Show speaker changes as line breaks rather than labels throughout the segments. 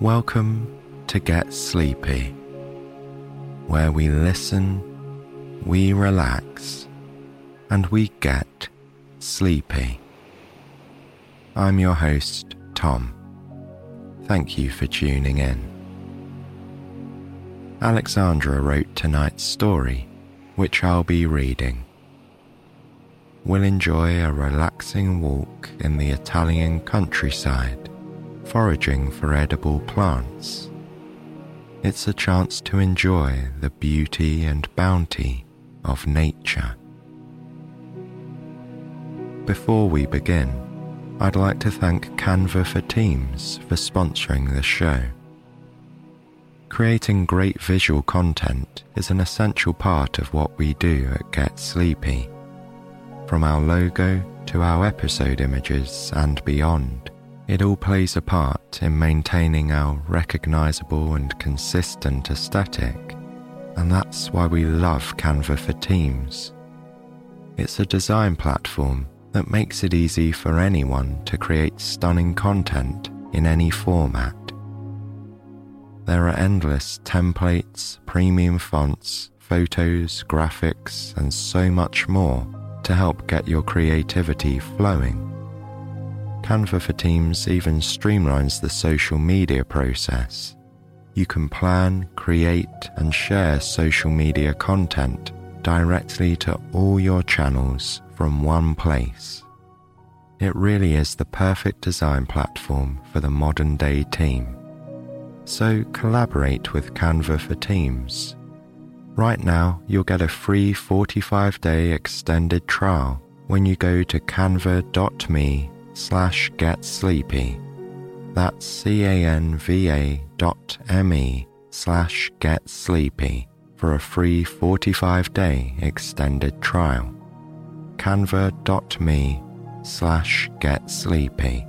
Welcome to Get Sleepy, where we listen, we relax, and we get sleepy. I'm your host, Tom. Thank you for tuning in. Alexandra wrote tonight's story, which I'll be reading. We'll enjoy a relaxing walk in the Italian countryside foraging for edible plants. It's a chance to enjoy the beauty and bounty of nature. Before we begin, I'd like to thank Canva for Teams for sponsoring the show. Creating great visual content is an essential part of what we do at Get Sleepy. From our logo to our episode images and beyond, it all plays a part in maintaining our recognizable and consistent aesthetic, and that's why we love Canva for Teams. It's a design platform that makes it easy for anyone to create stunning content in any format. There are endless templates, premium fonts, photos, graphics, and so much more to help get your creativity flowing. Canva for Teams even streamlines the social media process. You can plan, create, and share social media content directly to all your channels from one place. It really is the perfect design platform for the modern day team. So collaborate with Canva for Teams. Right now, you'll get a free 45 day extended trial when you go to canva.me slash get sleepy. That's C-A-N-V-A dot M-E slash get sleepy for a free 45 day extended trial. Canva.me slash get sleepy.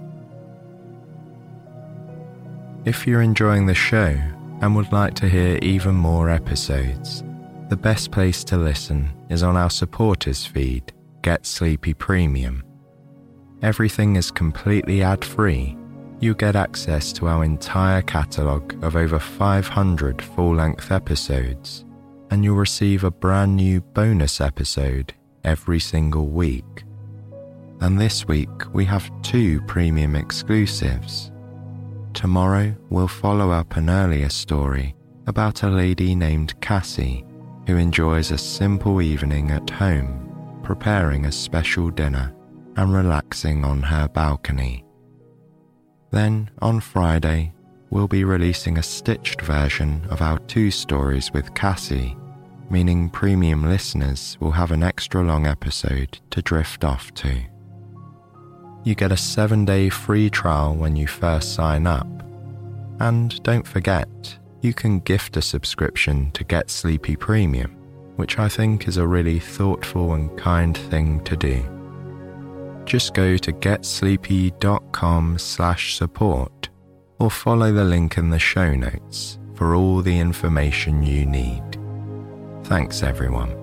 If you're enjoying the show and would like to hear even more episodes, the best place to listen is on our supporters feed, Get Sleepy Premium. Everything is completely ad free. You get access to our entire catalogue of over 500 full length episodes, and you'll receive a brand new bonus episode every single week. And this week we have two premium exclusives. Tomorrow we'll follow up an earlier story about a lady named Cassie who enjoys a simple evening at home preparing a special dinner and relaxing on her balcony. Then, on Friday, we'll be releasing a stitched version of our two stories with Cassie, meaning premium listeners will have an extra long episode to drift off to. You get a seven day free trial when you first sign up. And don't forget, you can gift a subscription to Get Sleepy Premium, which I think is a really thoughtful and kind thing to do just go to getsleepy.com slash support or follow the link in the show notes for all the information you need. Thanks, everyone.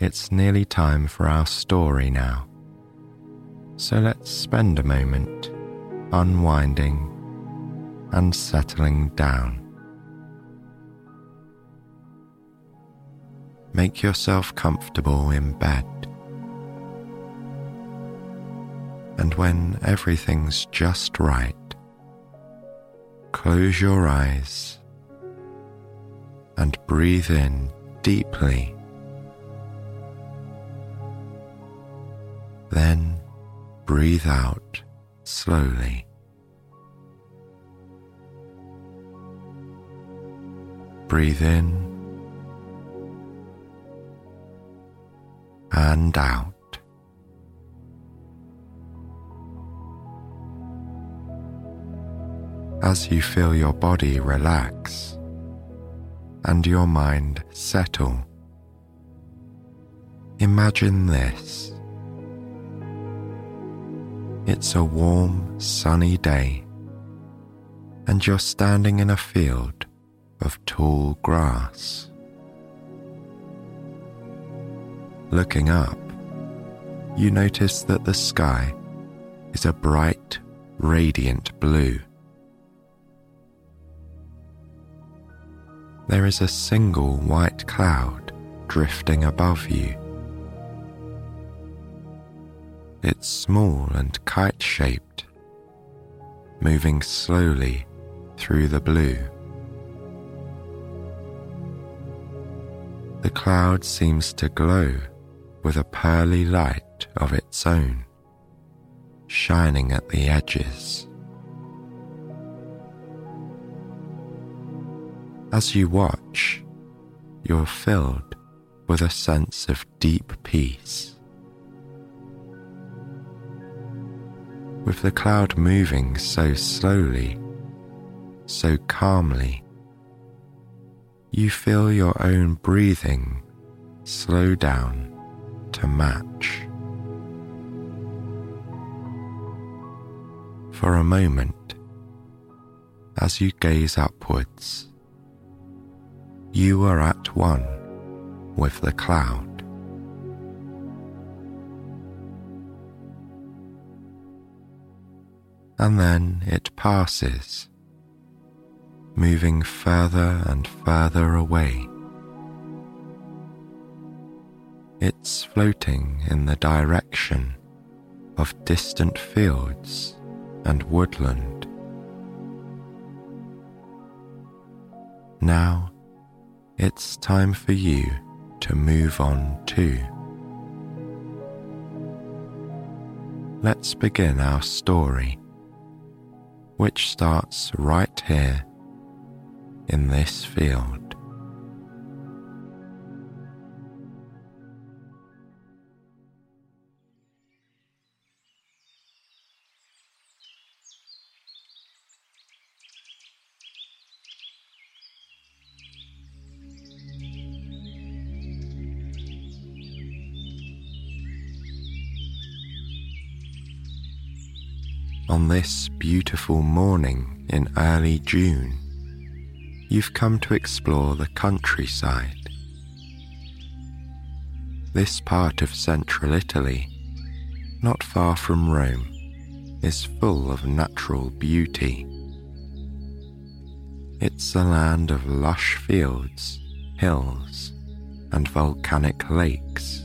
It's nearly time for our story now. So let's spend a moment unwinding and settling down. Make yourself comfortable in bed. And when everything's just right, close your eyes and breathe in deeply. Then breathe out slowly. Breathe in and out. As you feel your body relax and your mind settle, imagine this. It's a warm, sunny day, and you're standing in a field of tall grass. Looking up, you notice that the sky is a bright, radiant blue. There is a single white cloud drifting above you. It's small and kite shaped, moving slowly through the blue. The cloud seems to glow with a pearly light of its own, shining at the edges. As you watch, you're filled with a sense of deep peace. With the cloud moving so slowly, so calmly, you feel your own breathing slow down to match. For a moment, as you gaze upwards, you are at one with the cloud. And then it passes moving further and further away. It's floating in the direction of distant fields and woodland. Now it's time for you to move on too. Let's begin our story, which starts right here in this field. On this beautiful morning in early June, you've come to explore the countryside. This part of central Italy, not far from Rome, is full of natural beauty. It's a land of lush fields, hills, and volcanic lakes.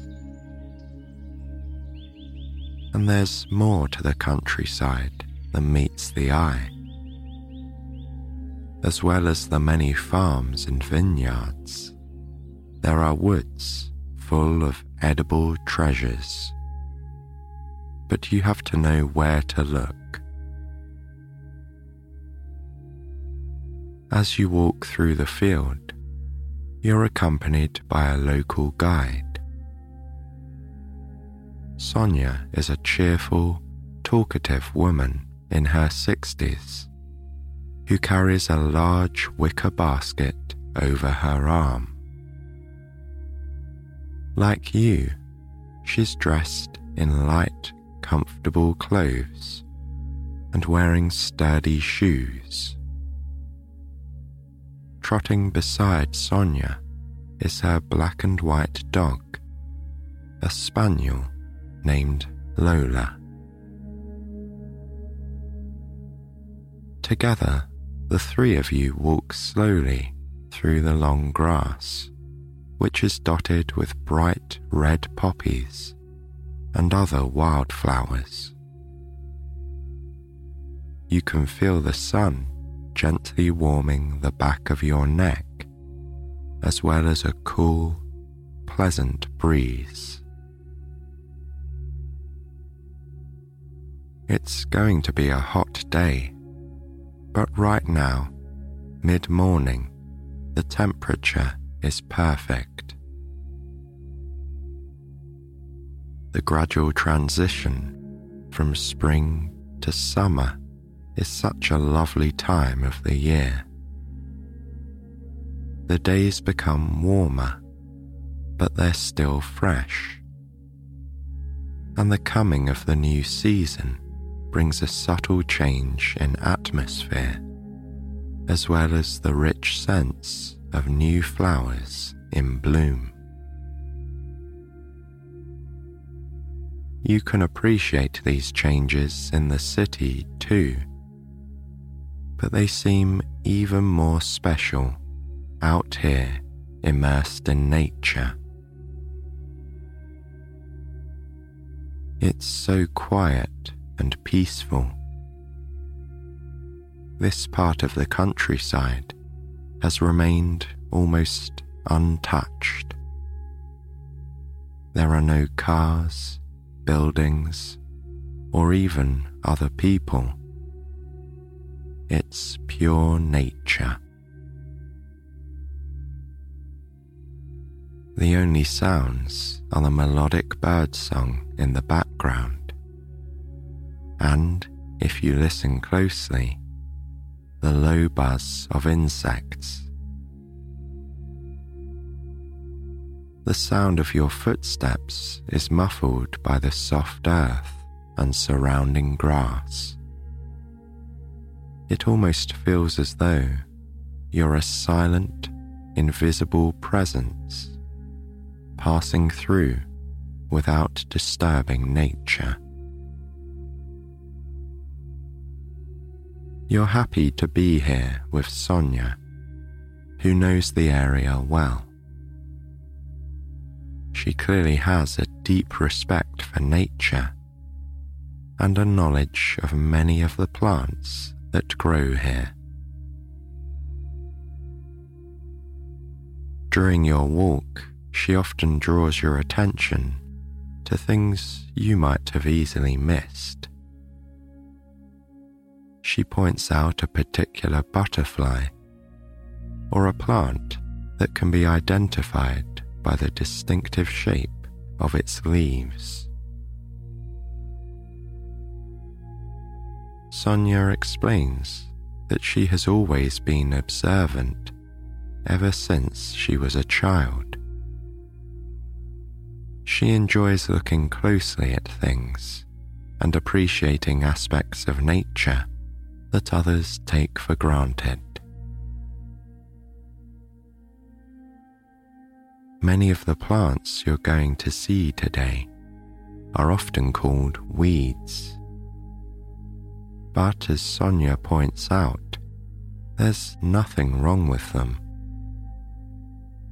And there's more to the countryside than meets the eye as well as the many farms and vineyards. There are woods full of edible treasures. But you have to know where to look. As you walk through the field, you're accompanied by a local guide. Sonia is a cheerful, talkative woman in her 60s who carries a large wicker basket over her arm. Like you, she's dressed in light, comfortable clothes and wearing sturdy shoes. Trotting beside Sonia is her black and white dog, a spaniel named Lola. Together, the three of you walk slowly through the long grass, which is dotted with bright red poppies and other wildflowers. You can feel the sun gently warming the back of your neck, as well as a cool, pleasant breeze. It's going to be a hot day but right now, mid morning, the temperature is perfect. The gradual transition from spring to summer is such a lovely time of the year. The days become warmer, but they're still fresh. And the coming of the new season brings a subtle change in atmosphere, as well as the rich sense of new flowers in bloom. you can appreciate these changes in the city too, but they seem even more special out here immersed in nature. It's so quiet and peaceful. This part of the countryside has remained almost untouched. There are no cars, buildings, or even other people. It's pure nature. The only sounds are the melodic bird song in the background. And if you listen closely, the low buzz of insects. The sound of your footsteps is muffled by the soft earth and surrounding grass. It almost feels as though you're a silent, invisible presence passing through without disturbing nature. You're happy to be here with Sonia, who knows the area well. She clearly has a deep respect for nature and a knowledge of many of the plants that grow here. During your walk, she often draws your attention to things you might have easily missed. She points out a particular butterfly or a plant that can be identified by the distinctive shape of its leaves. Sonia explains that she has always been observant ever since she was a child. She enjoys looking closely at things and appreciating aspects of nature that others take for granted. Many of the plants you're going to see today are often called weeds. But as Sonia points out, there's nothing wrong with them.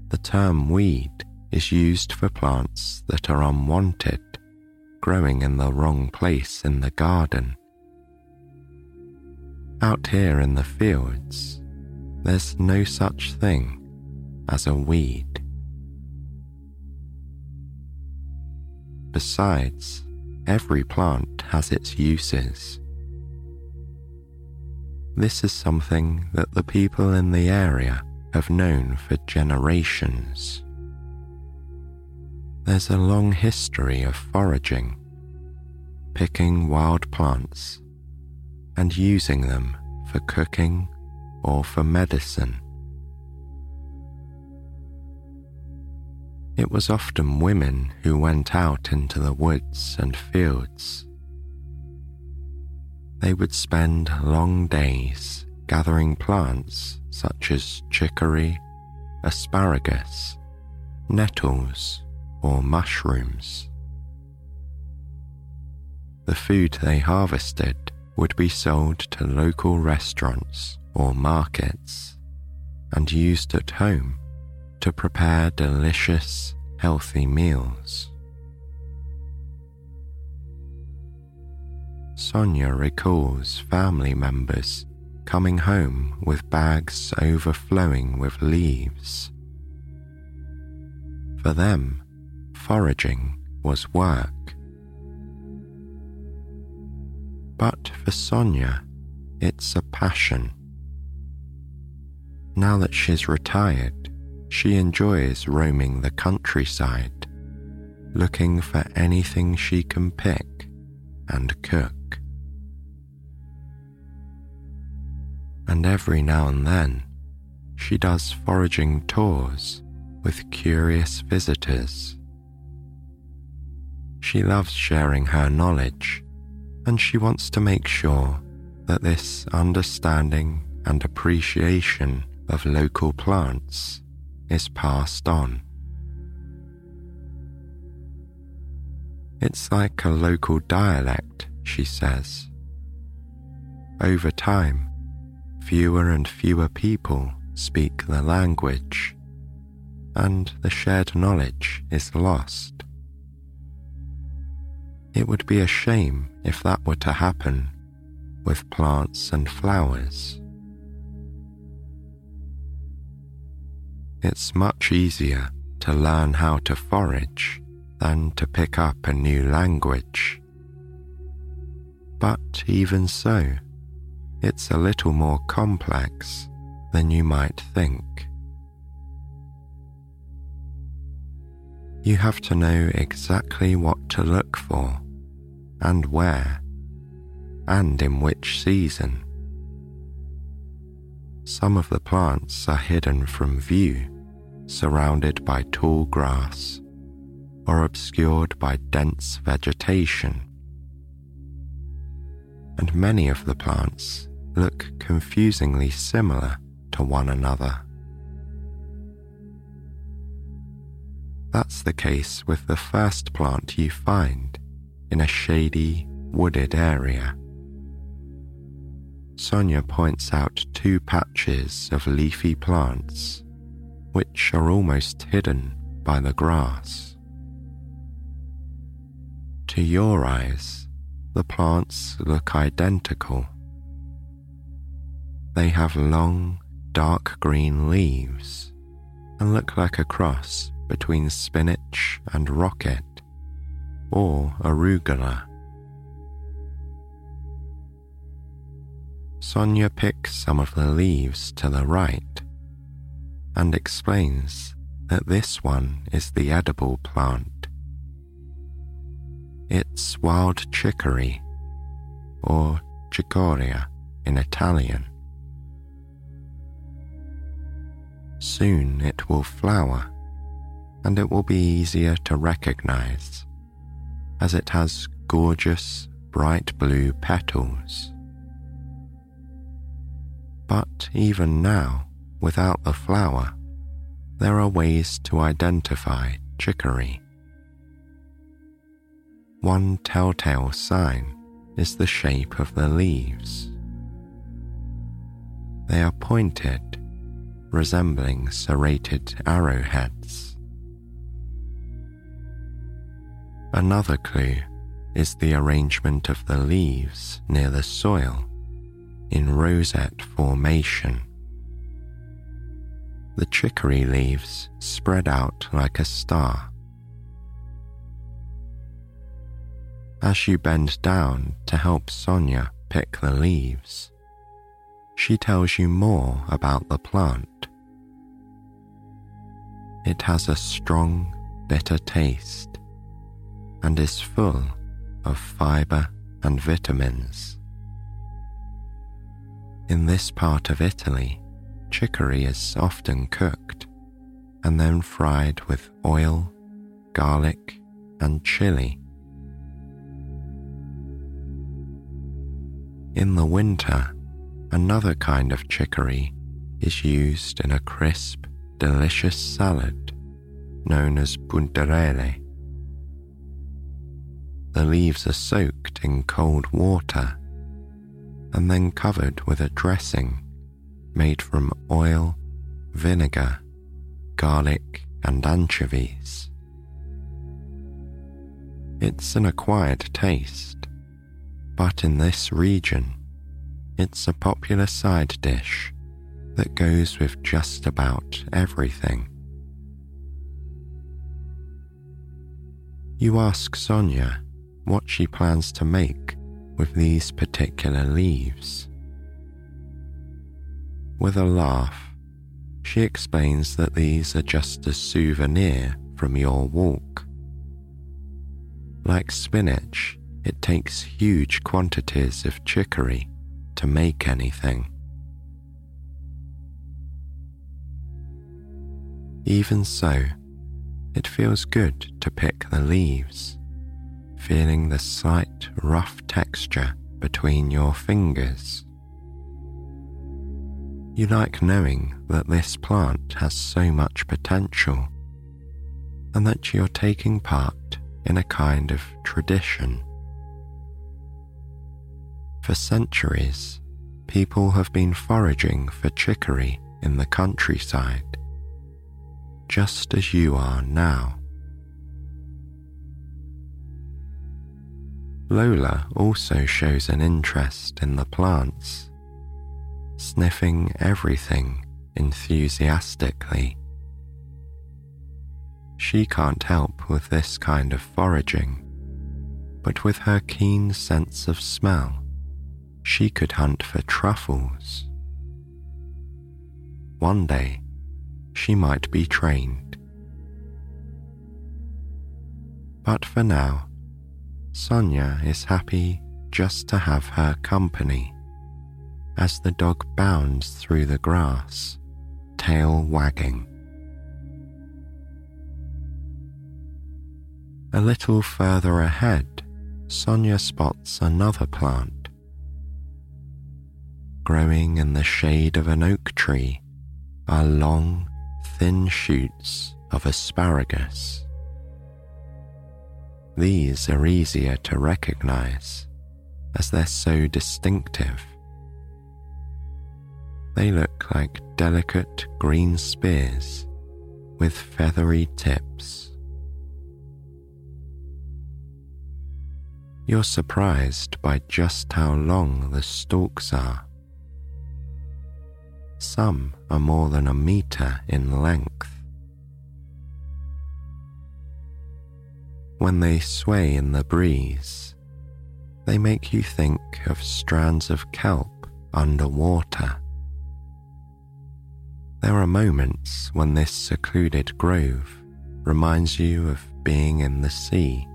The term weed is used for plants that are unwanted, growing in the wrong place in the garden. Out here in the fields, there's no such thing as a weed. Besides, every plant has its uses. This is something that the people in the area have known for generations. There's a long history of foraging, picking wild plants, and using them for cooking or for medicine. It was often women who went out into the woods and fields. They would spend long days gathering plants such as chicory, asparagus, nettles, or mushrooms. The food they harvested would be sold to local restaurants or markets and used at home to prepare delicious, healthy meals. Sonia recalls family members coming home with bags overflowing with leaves. For them, foraging was work. But for Sonia, it's a passion. Now that she's retired, she enjoys roaming the countryside, looking for anything she can pick and cook. And every now and then, she does foraging tours with curious visitors. She loves sharing her knowledge, and she wants to make sure that this understanding and appreciation of local plants is passed on. It's like a local dialect, she says. Over time, fewer and fewer people speak the language, and the shared knowledge is lost. It would be a shame if that were to happen with plants and flowers. It's much easier to learn how to forage than to pick up a new language. But even so, it's a little more complex than you might think. You have to know exactly what to look for and where and in which season. Some of the plants are hidden from view, surrounded by tall grass, or obscured by dense vegetation. And many of the plants look confusingly similar to one another. That's the case with the first plant you find in a shady, wooded area. Sonia points out two patches of leafy plants, which are almost hidden by the grass. To your eyes, the plants look identical. They have long, dark green leaves and look like a cross between spinach and rocket or arugula. Sonia picks some of the leaves to the right and explains that this one is the edible plant. It's wild chicory, or cicoria in Italian. Soon it will flower, and it will be easier to recognize, as it has gorgeous bright blue petals. But even now, without the flower, there are ways to identify chicory. One telltale sign is the shape of the leaves. They are pointed, resembling serrated arrowheads. Another clue is the arrangement of the leaves near the soil in rosette formation. The chicory leaves spread out like a star. As you bend down to help Sonia pick the leaves, she tells you more about the plant. It has a strong, bitter taste and is full of fiber and vitamins. In this part of Italy, chicory is often cooked and then fried with oil, garlic, and chili. In the winter, another kind of chicory is used in a crisp, delicious salad known as puntarelle. The leaves are soaked in cold water and then covered with a dressing made from oil, vinegar, garlic, and anchovies. It's an acquired taste, but in this region, it's a popular side dish that goes with just about everything. You ask Sonia what she plans to make with these particular leaves. With a laugh, she explains that these are just a souvenir from your walk. Like spinach, it takes huge quantities of chicory to make anything. Even so, it feels good to pick the leaves feeling the slight rough texture between your fingers. You like knowing that this plant has so much potential and that you're taking part in a kind of tradition. For centuries, people have been foraging for chicory in the countryside, just as you are now. Lola also shows an interest in the plants, sniffing everything enthusiastically. She can't help with this kind of foraging, but with her keen sense of smell, she could hunt for truffles. One day, she might be trained. But for now, Sonia is happy just to have her company as the dog bounds through the grass, tail wagging. A little further ahead, Sonia spots another plant. Growing in the shade of an oak tree are long, thin shoots of asparagus. These are easier to recognize as they're so distinctive. They look like delicate green spears with feathery tips. You're surprised by just how long the stalks are. Some are more than a meter in length. When they sway in the breeze, they make you think of strands of kelp underwater. There are moments when this secluded grove reminds you of being in the sea.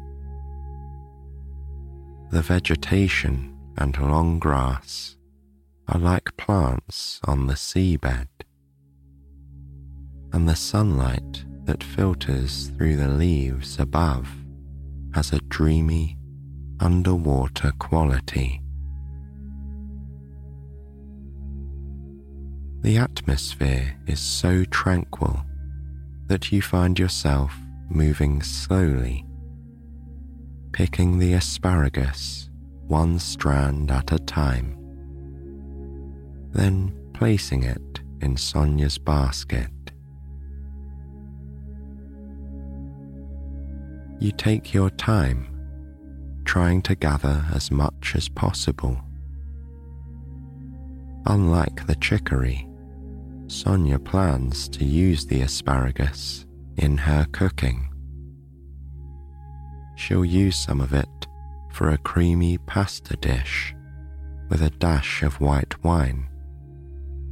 The vegetation and long grass are like plants on the seabed, and the sunlight that filters through the leaves above has a dreamy, underwater quality. The atmosphere is so tranquil that you find yourself moving slowly, picking the asparagus one strand at a time, then placing it in Sonia's basket. You take your time, trying to gather as much as possible. Unlike the chicory, Sonia plans to use the asparagus in her cooking. She'll use some of it for a creamy pasta dish with a dash of white wine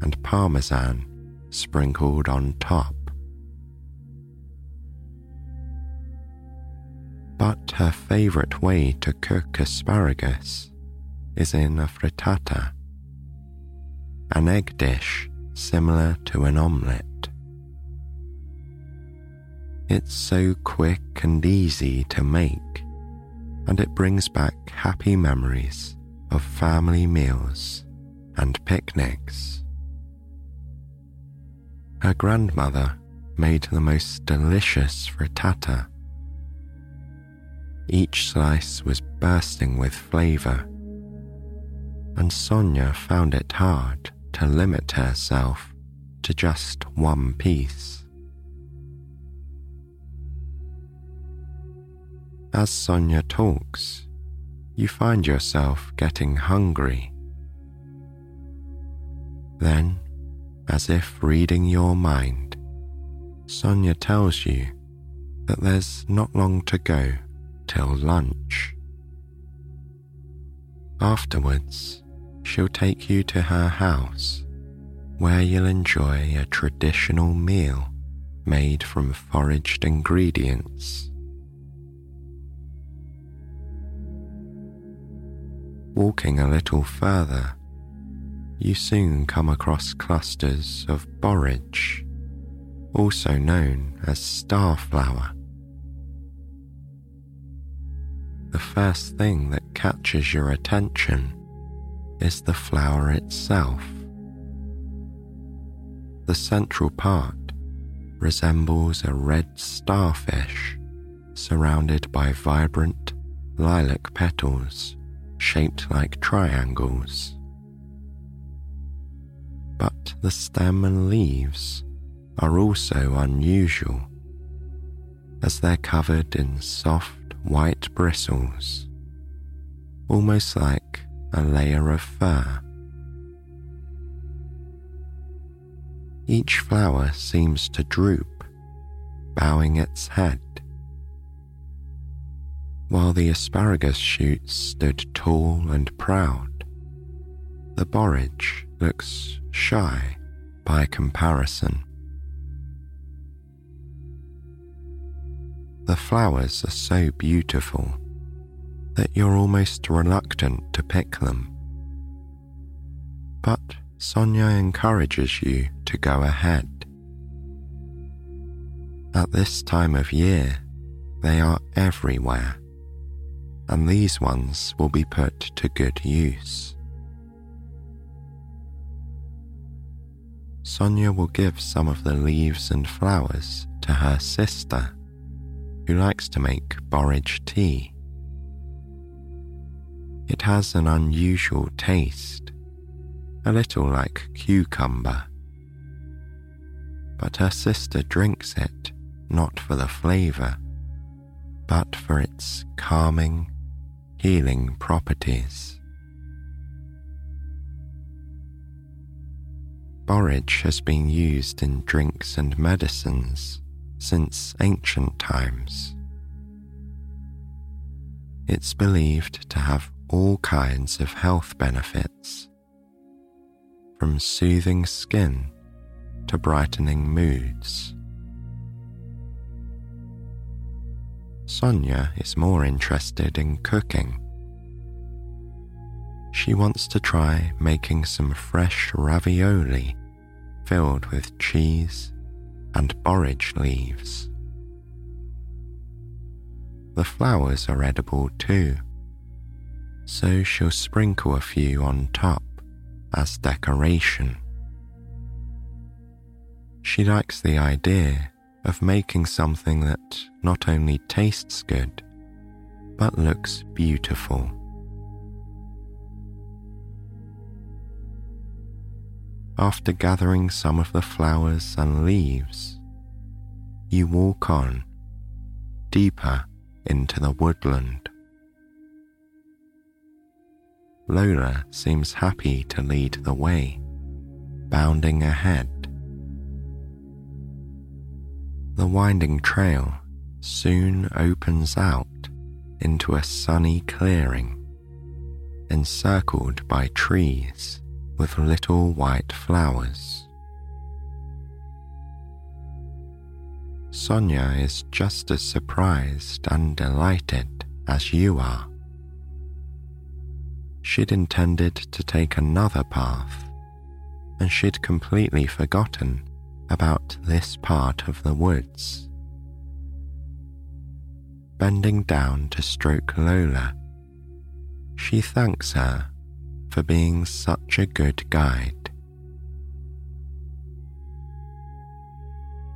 and parmesan sprinkled on top. But her favourite way to cook asparagus is in a frittata, an egg dish similar to an omelette. It's so quick and easy to make, and it brings back happy memories of family meals and picnics. Her grandmother made the most delicious frittata. Each slice was bursting with flavour, and Sonia found it hard to limit herself to just one piece. As Sonia talks, you find yourself getting hungry. Then, as if reading your mind, Sonia tells you that there's not long to go till lunch. Afterwards, she'll take you to her house where you'll enjoy a traditional meal made from foraged ingredients. Walking a little further, you soon come across clusters of borage, also known as starflower. The first thing that catches your attention is the flower itself. The central part resembles a red starfish surrounded by vibrant lilac petals shaped like triangles. But the stem and leaves are also unusual as they're covered in soft white bristles, almost like a layer of fur. Each flower seems to droop, bowing its head, while the asparagus shoots stood tall and proud. The borage looks shy by comparison. The flowers are so beautiful that you're almost reluctant to pick them. But Sonia encourages you to go ahead. At this time of year, they are everywhere, and these ones will be put to good use. Sonia will give some of the leaves and flowers to her sister who likes to make borage tea. It has an unusual taste, a little like cucumber. But her sister drinks it not for the flavour, but for its calming, healing properties. Borage has been used in drinks and medicines since ancient times. It's believed to have all kinds of health benefits, from soothing skin to brightening moods. Sonia is more interested in cooking. She wants to try making some fresh ravioli filled with cheese and borage leaves. The flowers are edible too, so she'll sprinkle a few on top as decoration. She likes the idea of making something that not only tastes good, but looks beautiful. After gathering some of the flowers and leaves, you walk on deeper into the woodland. Lola seems happy to lead the way, bounding ahead. The winding trail soon opens out into a sunny clearing encircled by trees with little white flowers. Sonia is just as surprised and delighted as you are. She'd intended to take another path, and she'd completely forgotten about this part of the woods. Bending down to stroke Lola, she thanks her for being such a good guide.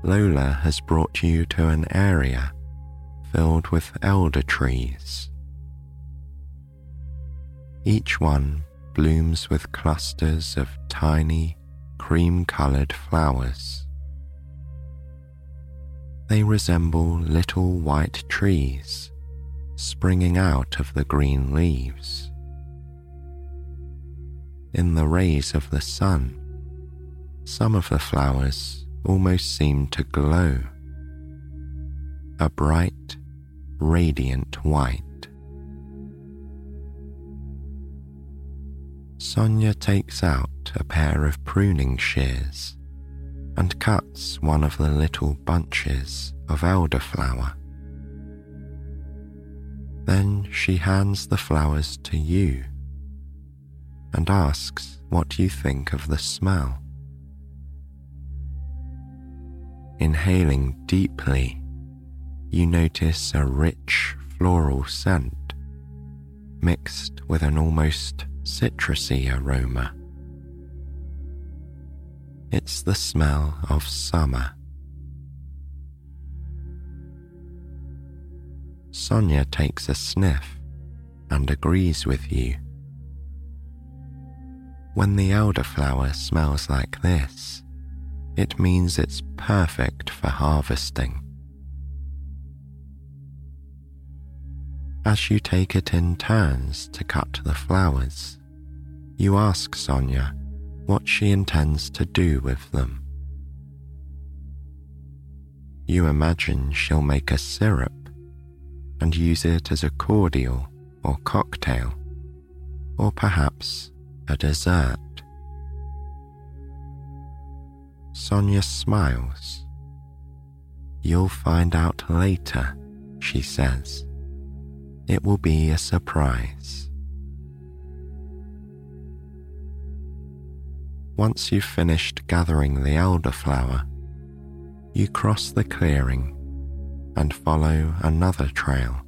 Lola has brought you to an area filled with elder trees. Each one blooms with clusters of tiny, cream coloured flowers. They resemble little white trees springing out of the green leaves in the rays of the sun, some of the flowers almost seem to glow. A bright, radiant white. Sonia takes out a pair of pruning shears and cuts one of the little bunches of elderflower. Then she hands the flowers to you and asks what you think of the smell. Inhaling deeply, you notice a rich floral scent mixed with an almost citrusy aroma. It's the smell of summer. Sonia takes a sniff and agrees with you. When the elderflower smells like this, it means it's perfect for harvesting. As you take it in turns to cut the flowers, you ask Sonia what she intends to do with them. You imagine she'll make a syrup and use it as a cordial or cocktail, or perhaps a dessert. Sonia smiles. You'll find out later, she says. It will be a surprise. Once you've finished gathering the elderflower, you cross the clearing and follow another trail.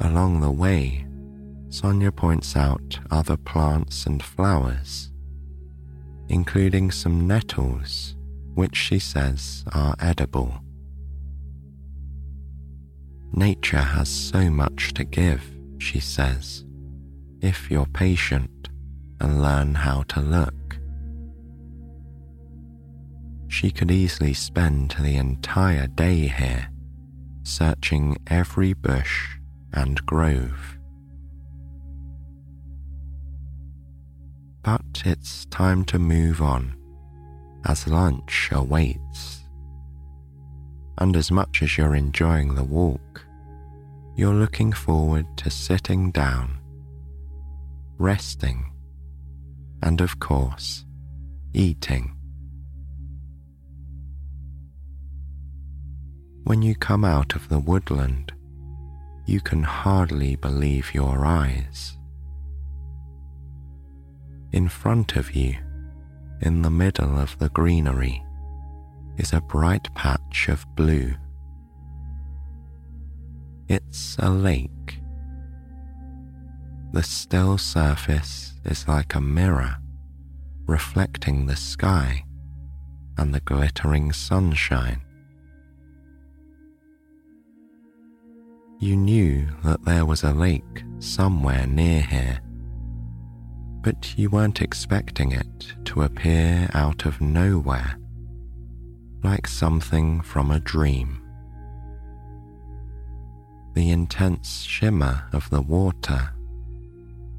Along the way, Sonia points out other plants and flowers, including some nettles, which she says are edible. Nature has so much to give, she says, if you're patient and learn how to look. She could easily spend the entire day here, searching every bush and grove. But it's time to move on, as lunch awaits. And as much as you're enjoying the walk, you're looking forward to sitting down, resting, and of course, eating. When you come out of the woodland, you can hardly believe your eyes. In front of you, in the middle of the greenery, is a bright patch of blue. It's a lake. The still surface is like a mirror, reflecting the sky and the glittering sunshine. You knew that there was a lake somewhere near here, but you weren't expecting it to appear out of nowhere, like something from a dream. The intense shimmer of the water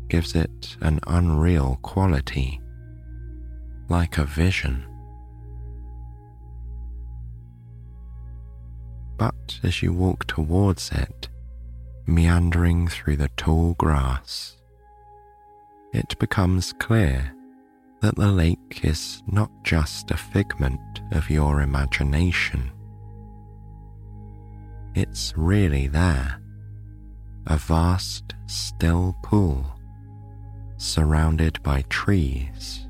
gives it an unreal quality, like a vision. but as you walk towards it, meandering through the tall grass, it becomes clear that the lake is not just a figment of your imagination. It's really there, a vast, still pool surrounded by trees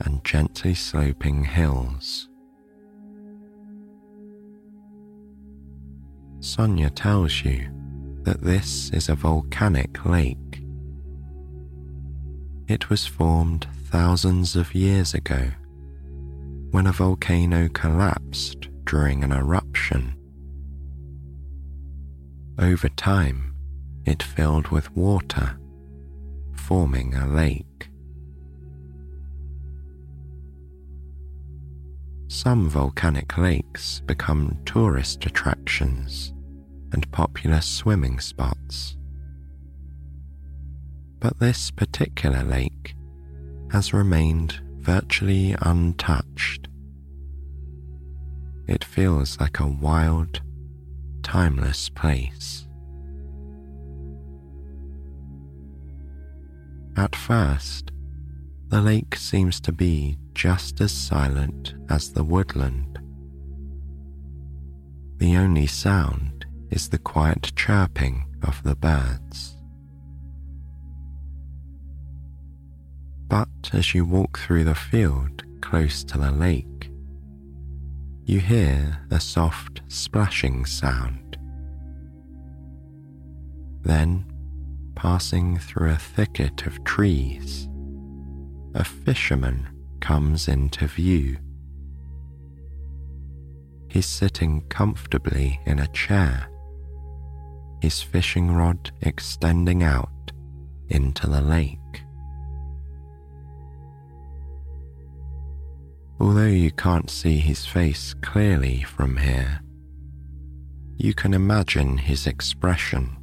and gently sloping hills. Sonia tells you that this is a volcanic lake. It was formed thousands of years ago when a volcano collapsed during an eruption. Over time, it filled with water, forming a lake. Some volcanic lakes become tourist attractions and popular swimming spots. But this particular lake has remained virtually untouched. It feels like a wild, timeless place. At first, the lake seems to be just as silent as the woodland. The only sound is the quiet chirping of the birds. As you walk through the field close to the lake, you hear a soft splashing sound. Then, passing through a thicket of trees, a fisherman comes into view. He's sitting comfortably in a chair, his fishing rod extending out into the lake. Although you can't see his face clearly from here, you can imagine his expression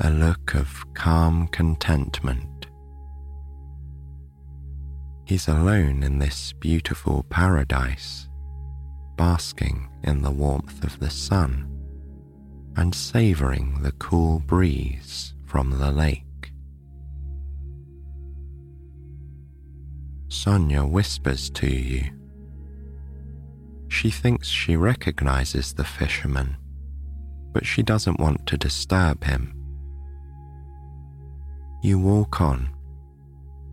a look of calm contentment. He's alone in this beautiful paradise, basking in the warmth of the sun and savouring the cool breeze from the lake. Sonia whispers to you. She thinks she recognizes the fisherman, but she doesn't want to disturb him. You walk on,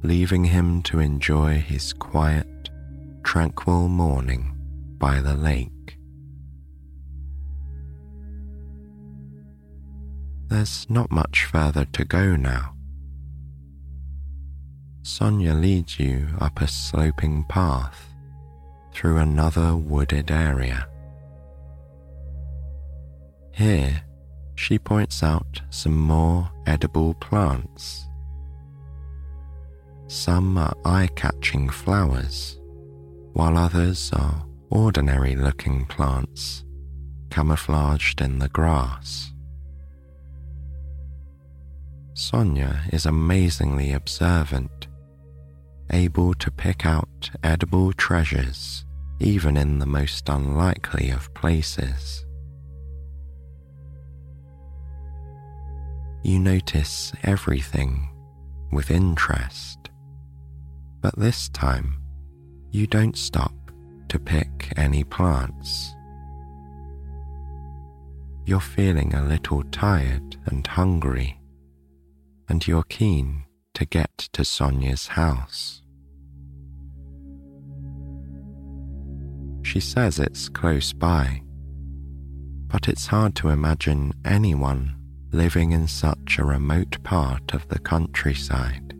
leaving him to enjoy his quiet, tranquil morning by the lake. There's not much further to go now. Sonia leads you up a sloping path through another wooded area. Here, she points out some more edible plants. Some are eye catching flowers, while others are ordinary looking plants camouflaged in the grass. Sonia is amazingly observant able to pick out edible treasures even in the most unlikely of places. You notice everything with interest, but this time you don't stop to pick any plants. You're feeling a little tired and hungry, and you're keen to get to Sonia's house. She says it's close by, but it's hard to imagine anyone living in such a remote part of the countryside.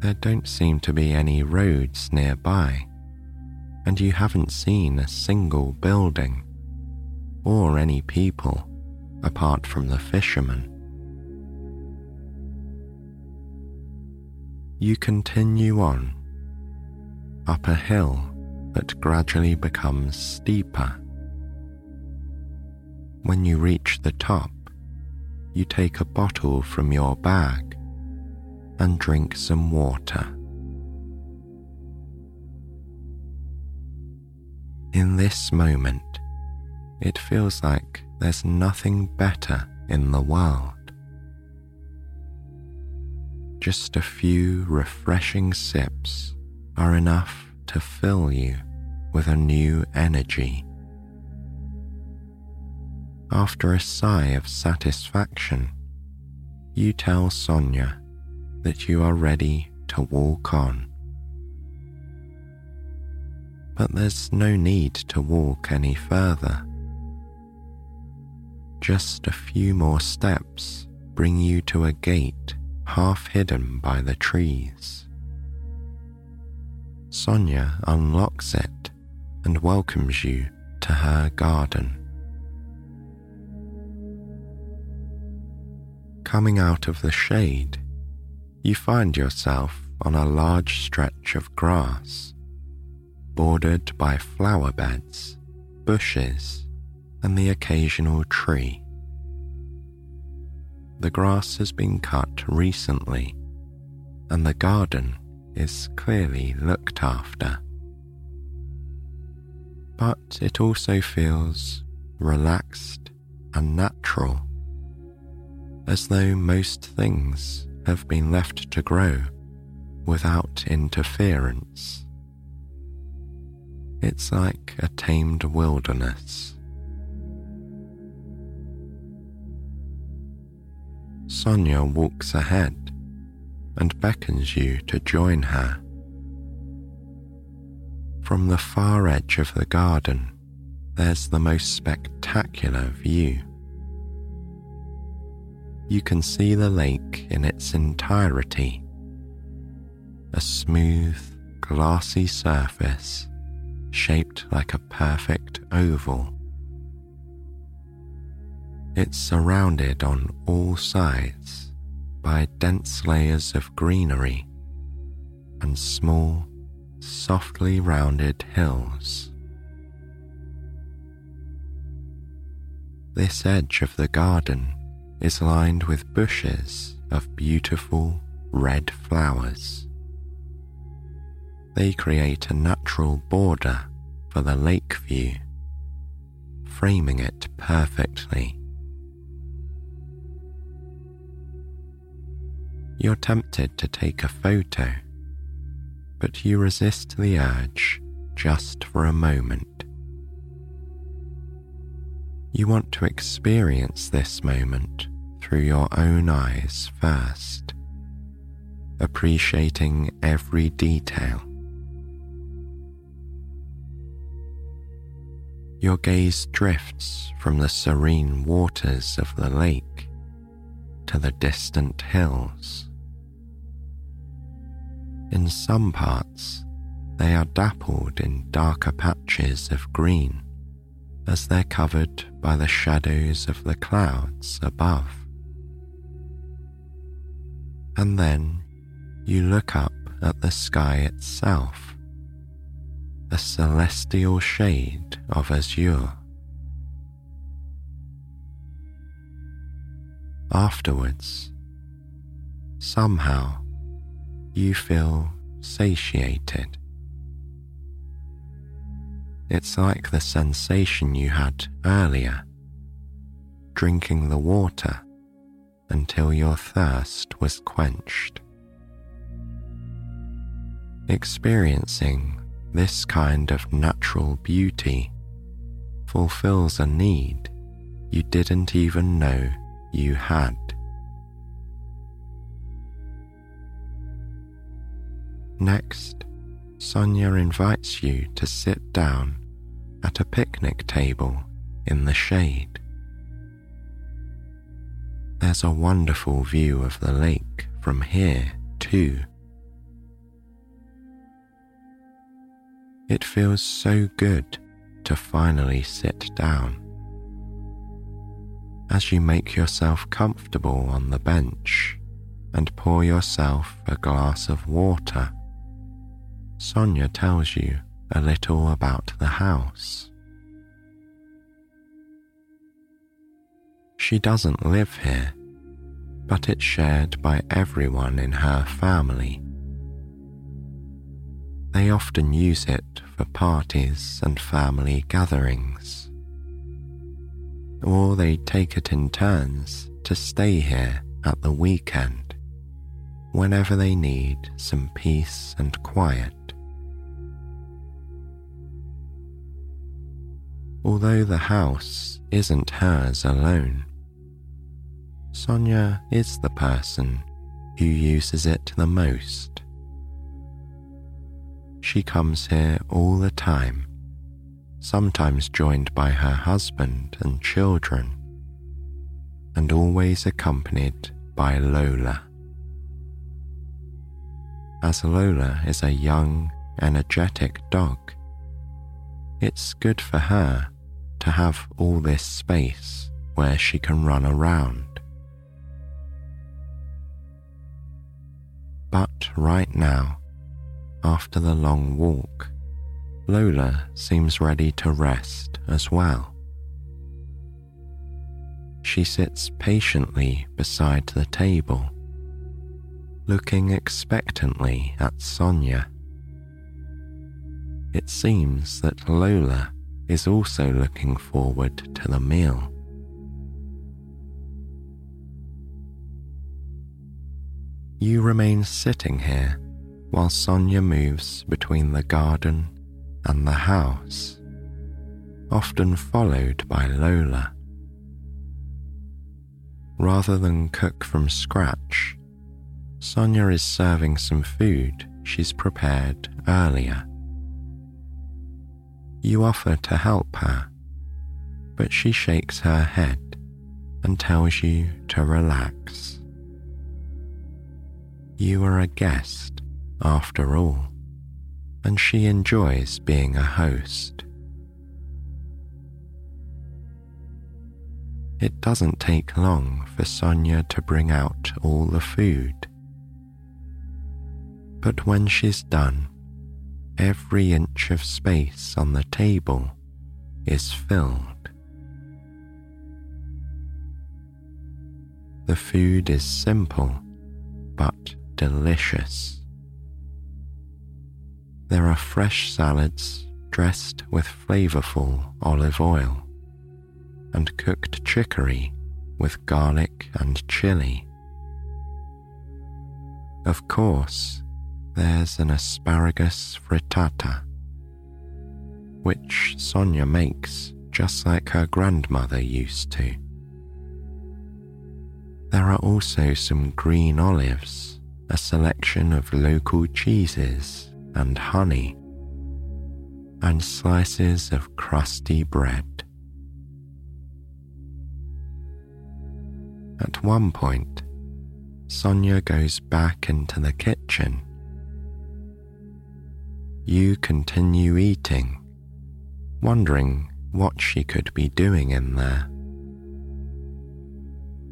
There don't seem to be any roads nearby, and you haven't seen a single building or any people apart from the fishermen. You continue on up a hill that gradually becomes steeper. When you reach the top, you take a bottle from your bag and drink some water. In this moment, it feels like there's nothing better in the world. Just a few refreshing sips are enough to fill you with a new energy. After a sigh of satisfaction, you tell Sonia that you are ready to walk on. But there's no need to walk any further. Just a few more steps bring you to a gate half hidden by the trees. Sonia unlocks it and welcomes you to her garden. Coming out of the shade, you find yourself on a large stretch of grass, bordered by flower beds, bushes, and the occasional tree. The grass has been cut recently, and the garden is clearly looked after. But it also feels relaxed and natural, as though most things have been left to grow without interference. It's like a tamed wilderness. Sonia walks ahead and beckons you to join her. From the far edge of the garden, there's the most spectacular view. You can see the lake in its entirety, a smooth, glassy surface shaped like a perfect oval. It's surrounded on all sides by dense layers of greenery and small, softly rounded hills. This edge of the garden is lined with bushes of beautiful red flowers. They create a natural border for the lake view, framing it perfectly. You're tempted to take a photo, but you resist the urge just for a moment. You want to experience this moment through your own eyes first, appreciating every detail. Your gaze drifts from the serene waters of the lake to the distant hills. In some parts, they are dappled in darker patches of green as they're covered by the shadows of the clouds above. And then you look up at the sky itself, a celestial shade of azure. Afterwards, somehow you feel satiated. It's like the sensation you had earlier, drinking the water until your thirst was quenched. Experiencing this kind of natural beauty fulfills a need you didn't even know you had. Next, Sonia invites you to sit down at a picnic table in the shade. There's a wonderful view of the lake from here, too. It feels so good to finally sit down. As you make yourself comfortable on the bench and pour yourself a glass of water Sonia tells you a little about the house. She doesn't live here, but it's shared by everyone in her family. They often use it for parties and family gatherings. Or they take it in turns to stay here at the weekend whenever they need some peace and quiet. although the house isn't hers alone. Sonia is the person who uses it the most. She comes here all the time, sometimes joined by her husband and children, and always accompanied by Lola. As Lola is a young, energetic dog, it's good for her to have all this space where she can run around. But right now, after the long walk, Lola seems ready to rest as well. She sits patiently beside the table, looking expectantly at Sonia. It seems that Lola is also looking forward to the meal. You remain sitting here while Sonia moves between the garden and the house, often followed by Lola. Rather than cook from scratch, Sonia is serving some food she's prepared earlier. You offer to help her, but she shakes her head and tells you to relax. You are a guest, after all, and she enjoys being a host. It doesn't take long for Sonia to bring out all the food. But when she's done, every inch of space on the table is filled. The food is simple but delicious. There are fresh salads dressed with flavorful olive oil and cooked chicory with garlic and chili. Of course, there's an asparagus frittata, which Sonia makes just like her grandmother used to. There are also some green olives, a selection of local cheeses and honey, and slices of crusty bread. At one point, Sonia goes back into the kitchen. You continue eating, wondering what she could be doing in there.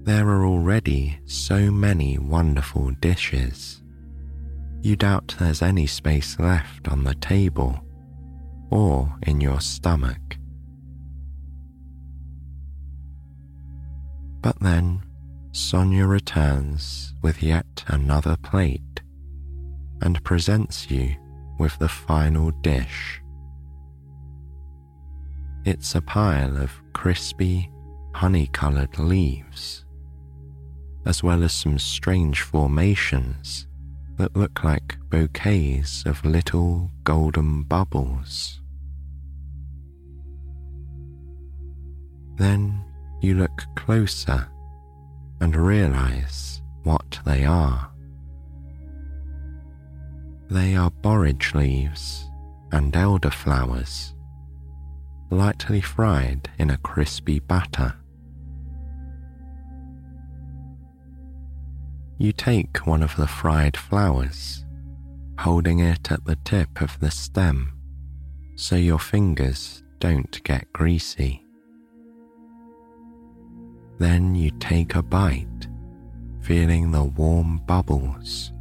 There are already so many wonderful dishes. You doubt there's any space left on the table or in your stomach. But then Sonia returns with yet another plate and presents you with the final dish. It's a pile of crispy, honey coloured leaves, as well as some strange formations that look like bouquets of little golden bubbles. Then you look closer and realize what they are. They are borage leaves and elderflowers, lightly fried in a crispy batter. You take one of the fried flowers, holding it at the tip of the stem so your fingers don't get greasy. Then you take a bite, feeling the warm bubbles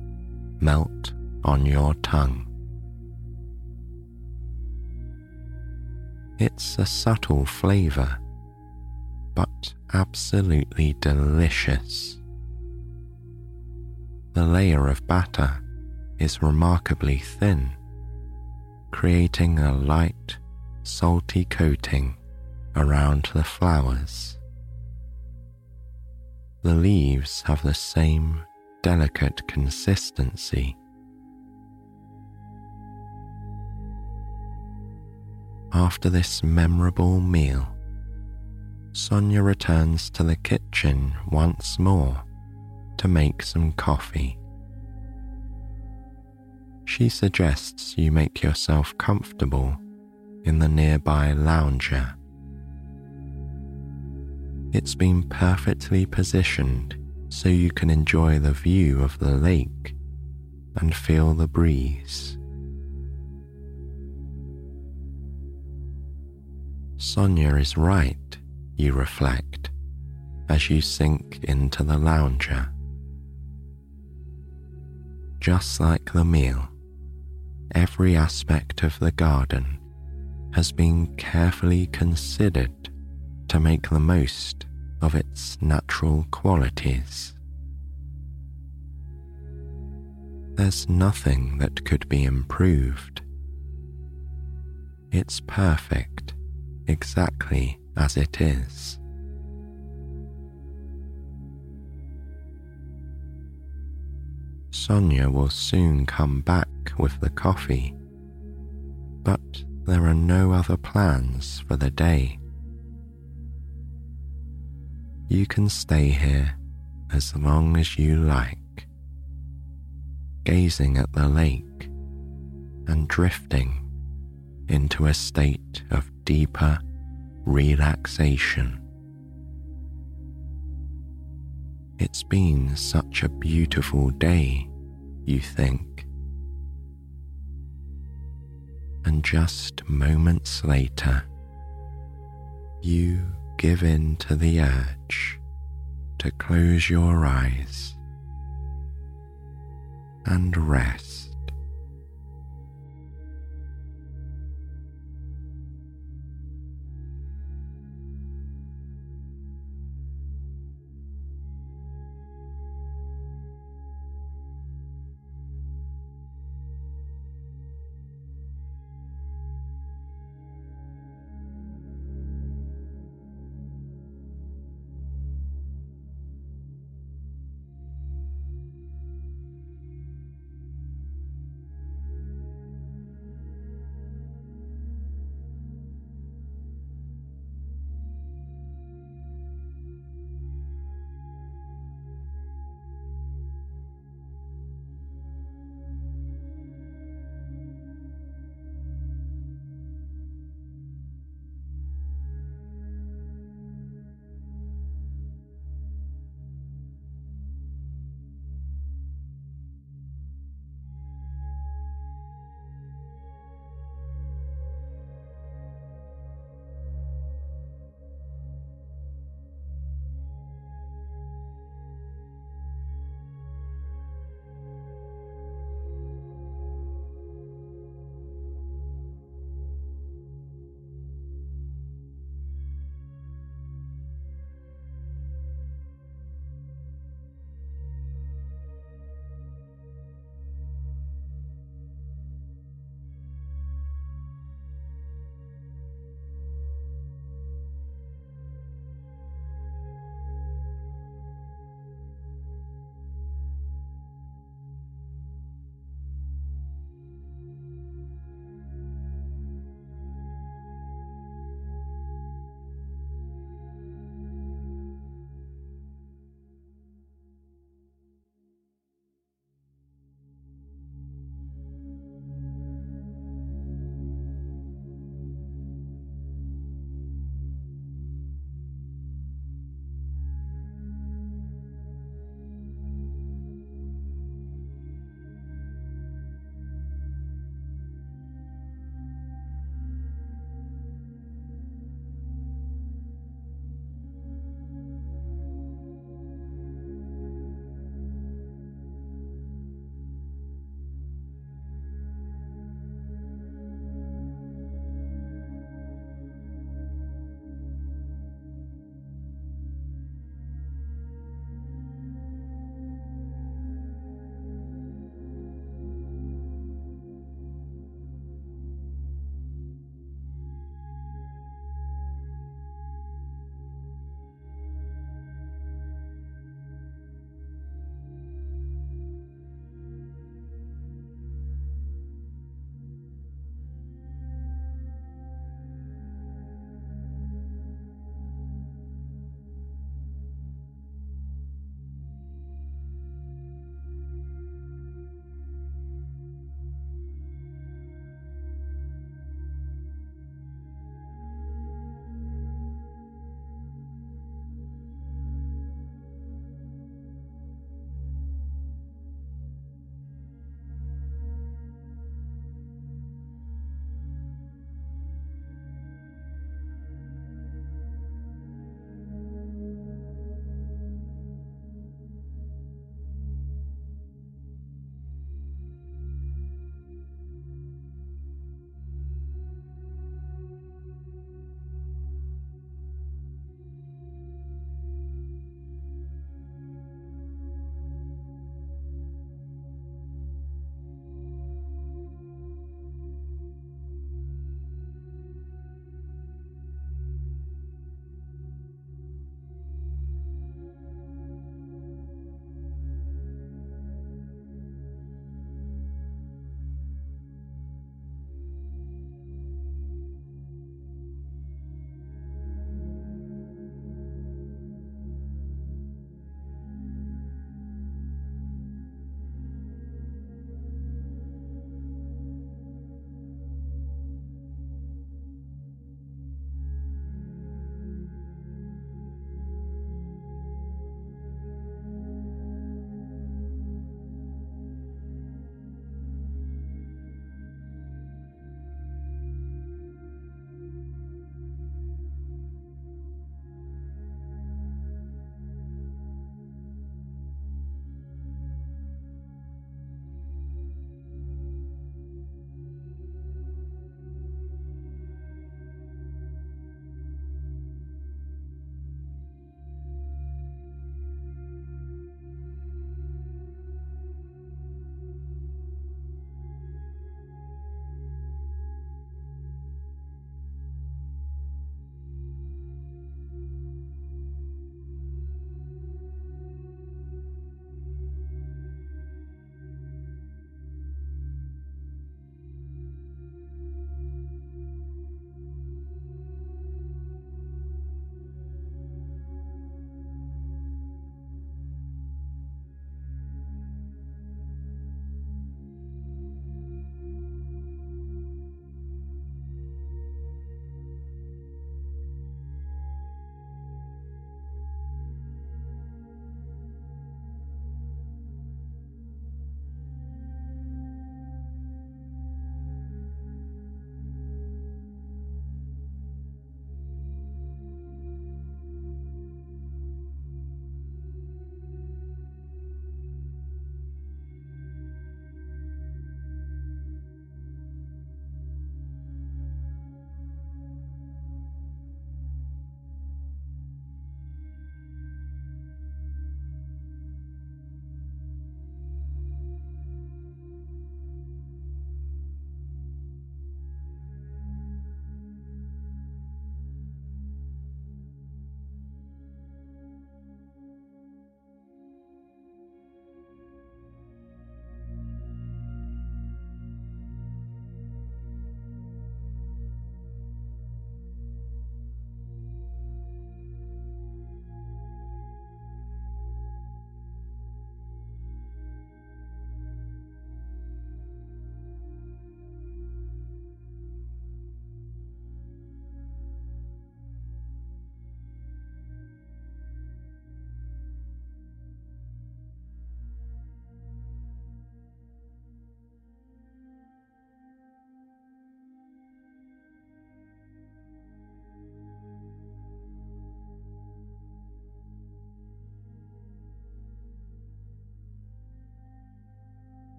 melt on your tongue. It's a subtle flavour, but absolutely delicious. The layer of batter is remarkably thin, creating a light, salty coating around the flowers. The leaves have the same delicate consistency. After this memorable meal, Sonia returns to the kitchen once more to make some coffee. She suggests you make yourself comfortable in the nearby lounger it's been perfectly positioned so you can enjoy the view of the lake and feel the breeze. Sonia is right, you reflect, as you sink into the lounger. Just like the meal, every aspect of the garden has been carefully considered to make the most of its natural qualities. There's nothing that could be improved. It's perfect exactly as it is. Sonia will soon come back with the coffee, but there are no other plans for the day. You can stay here as long as you like, gazing at the lake and drifting into a state of deeper relaxation. It's been such a beautiful day, you think. and just moments later, you give in to the urge to close your eyes and rest.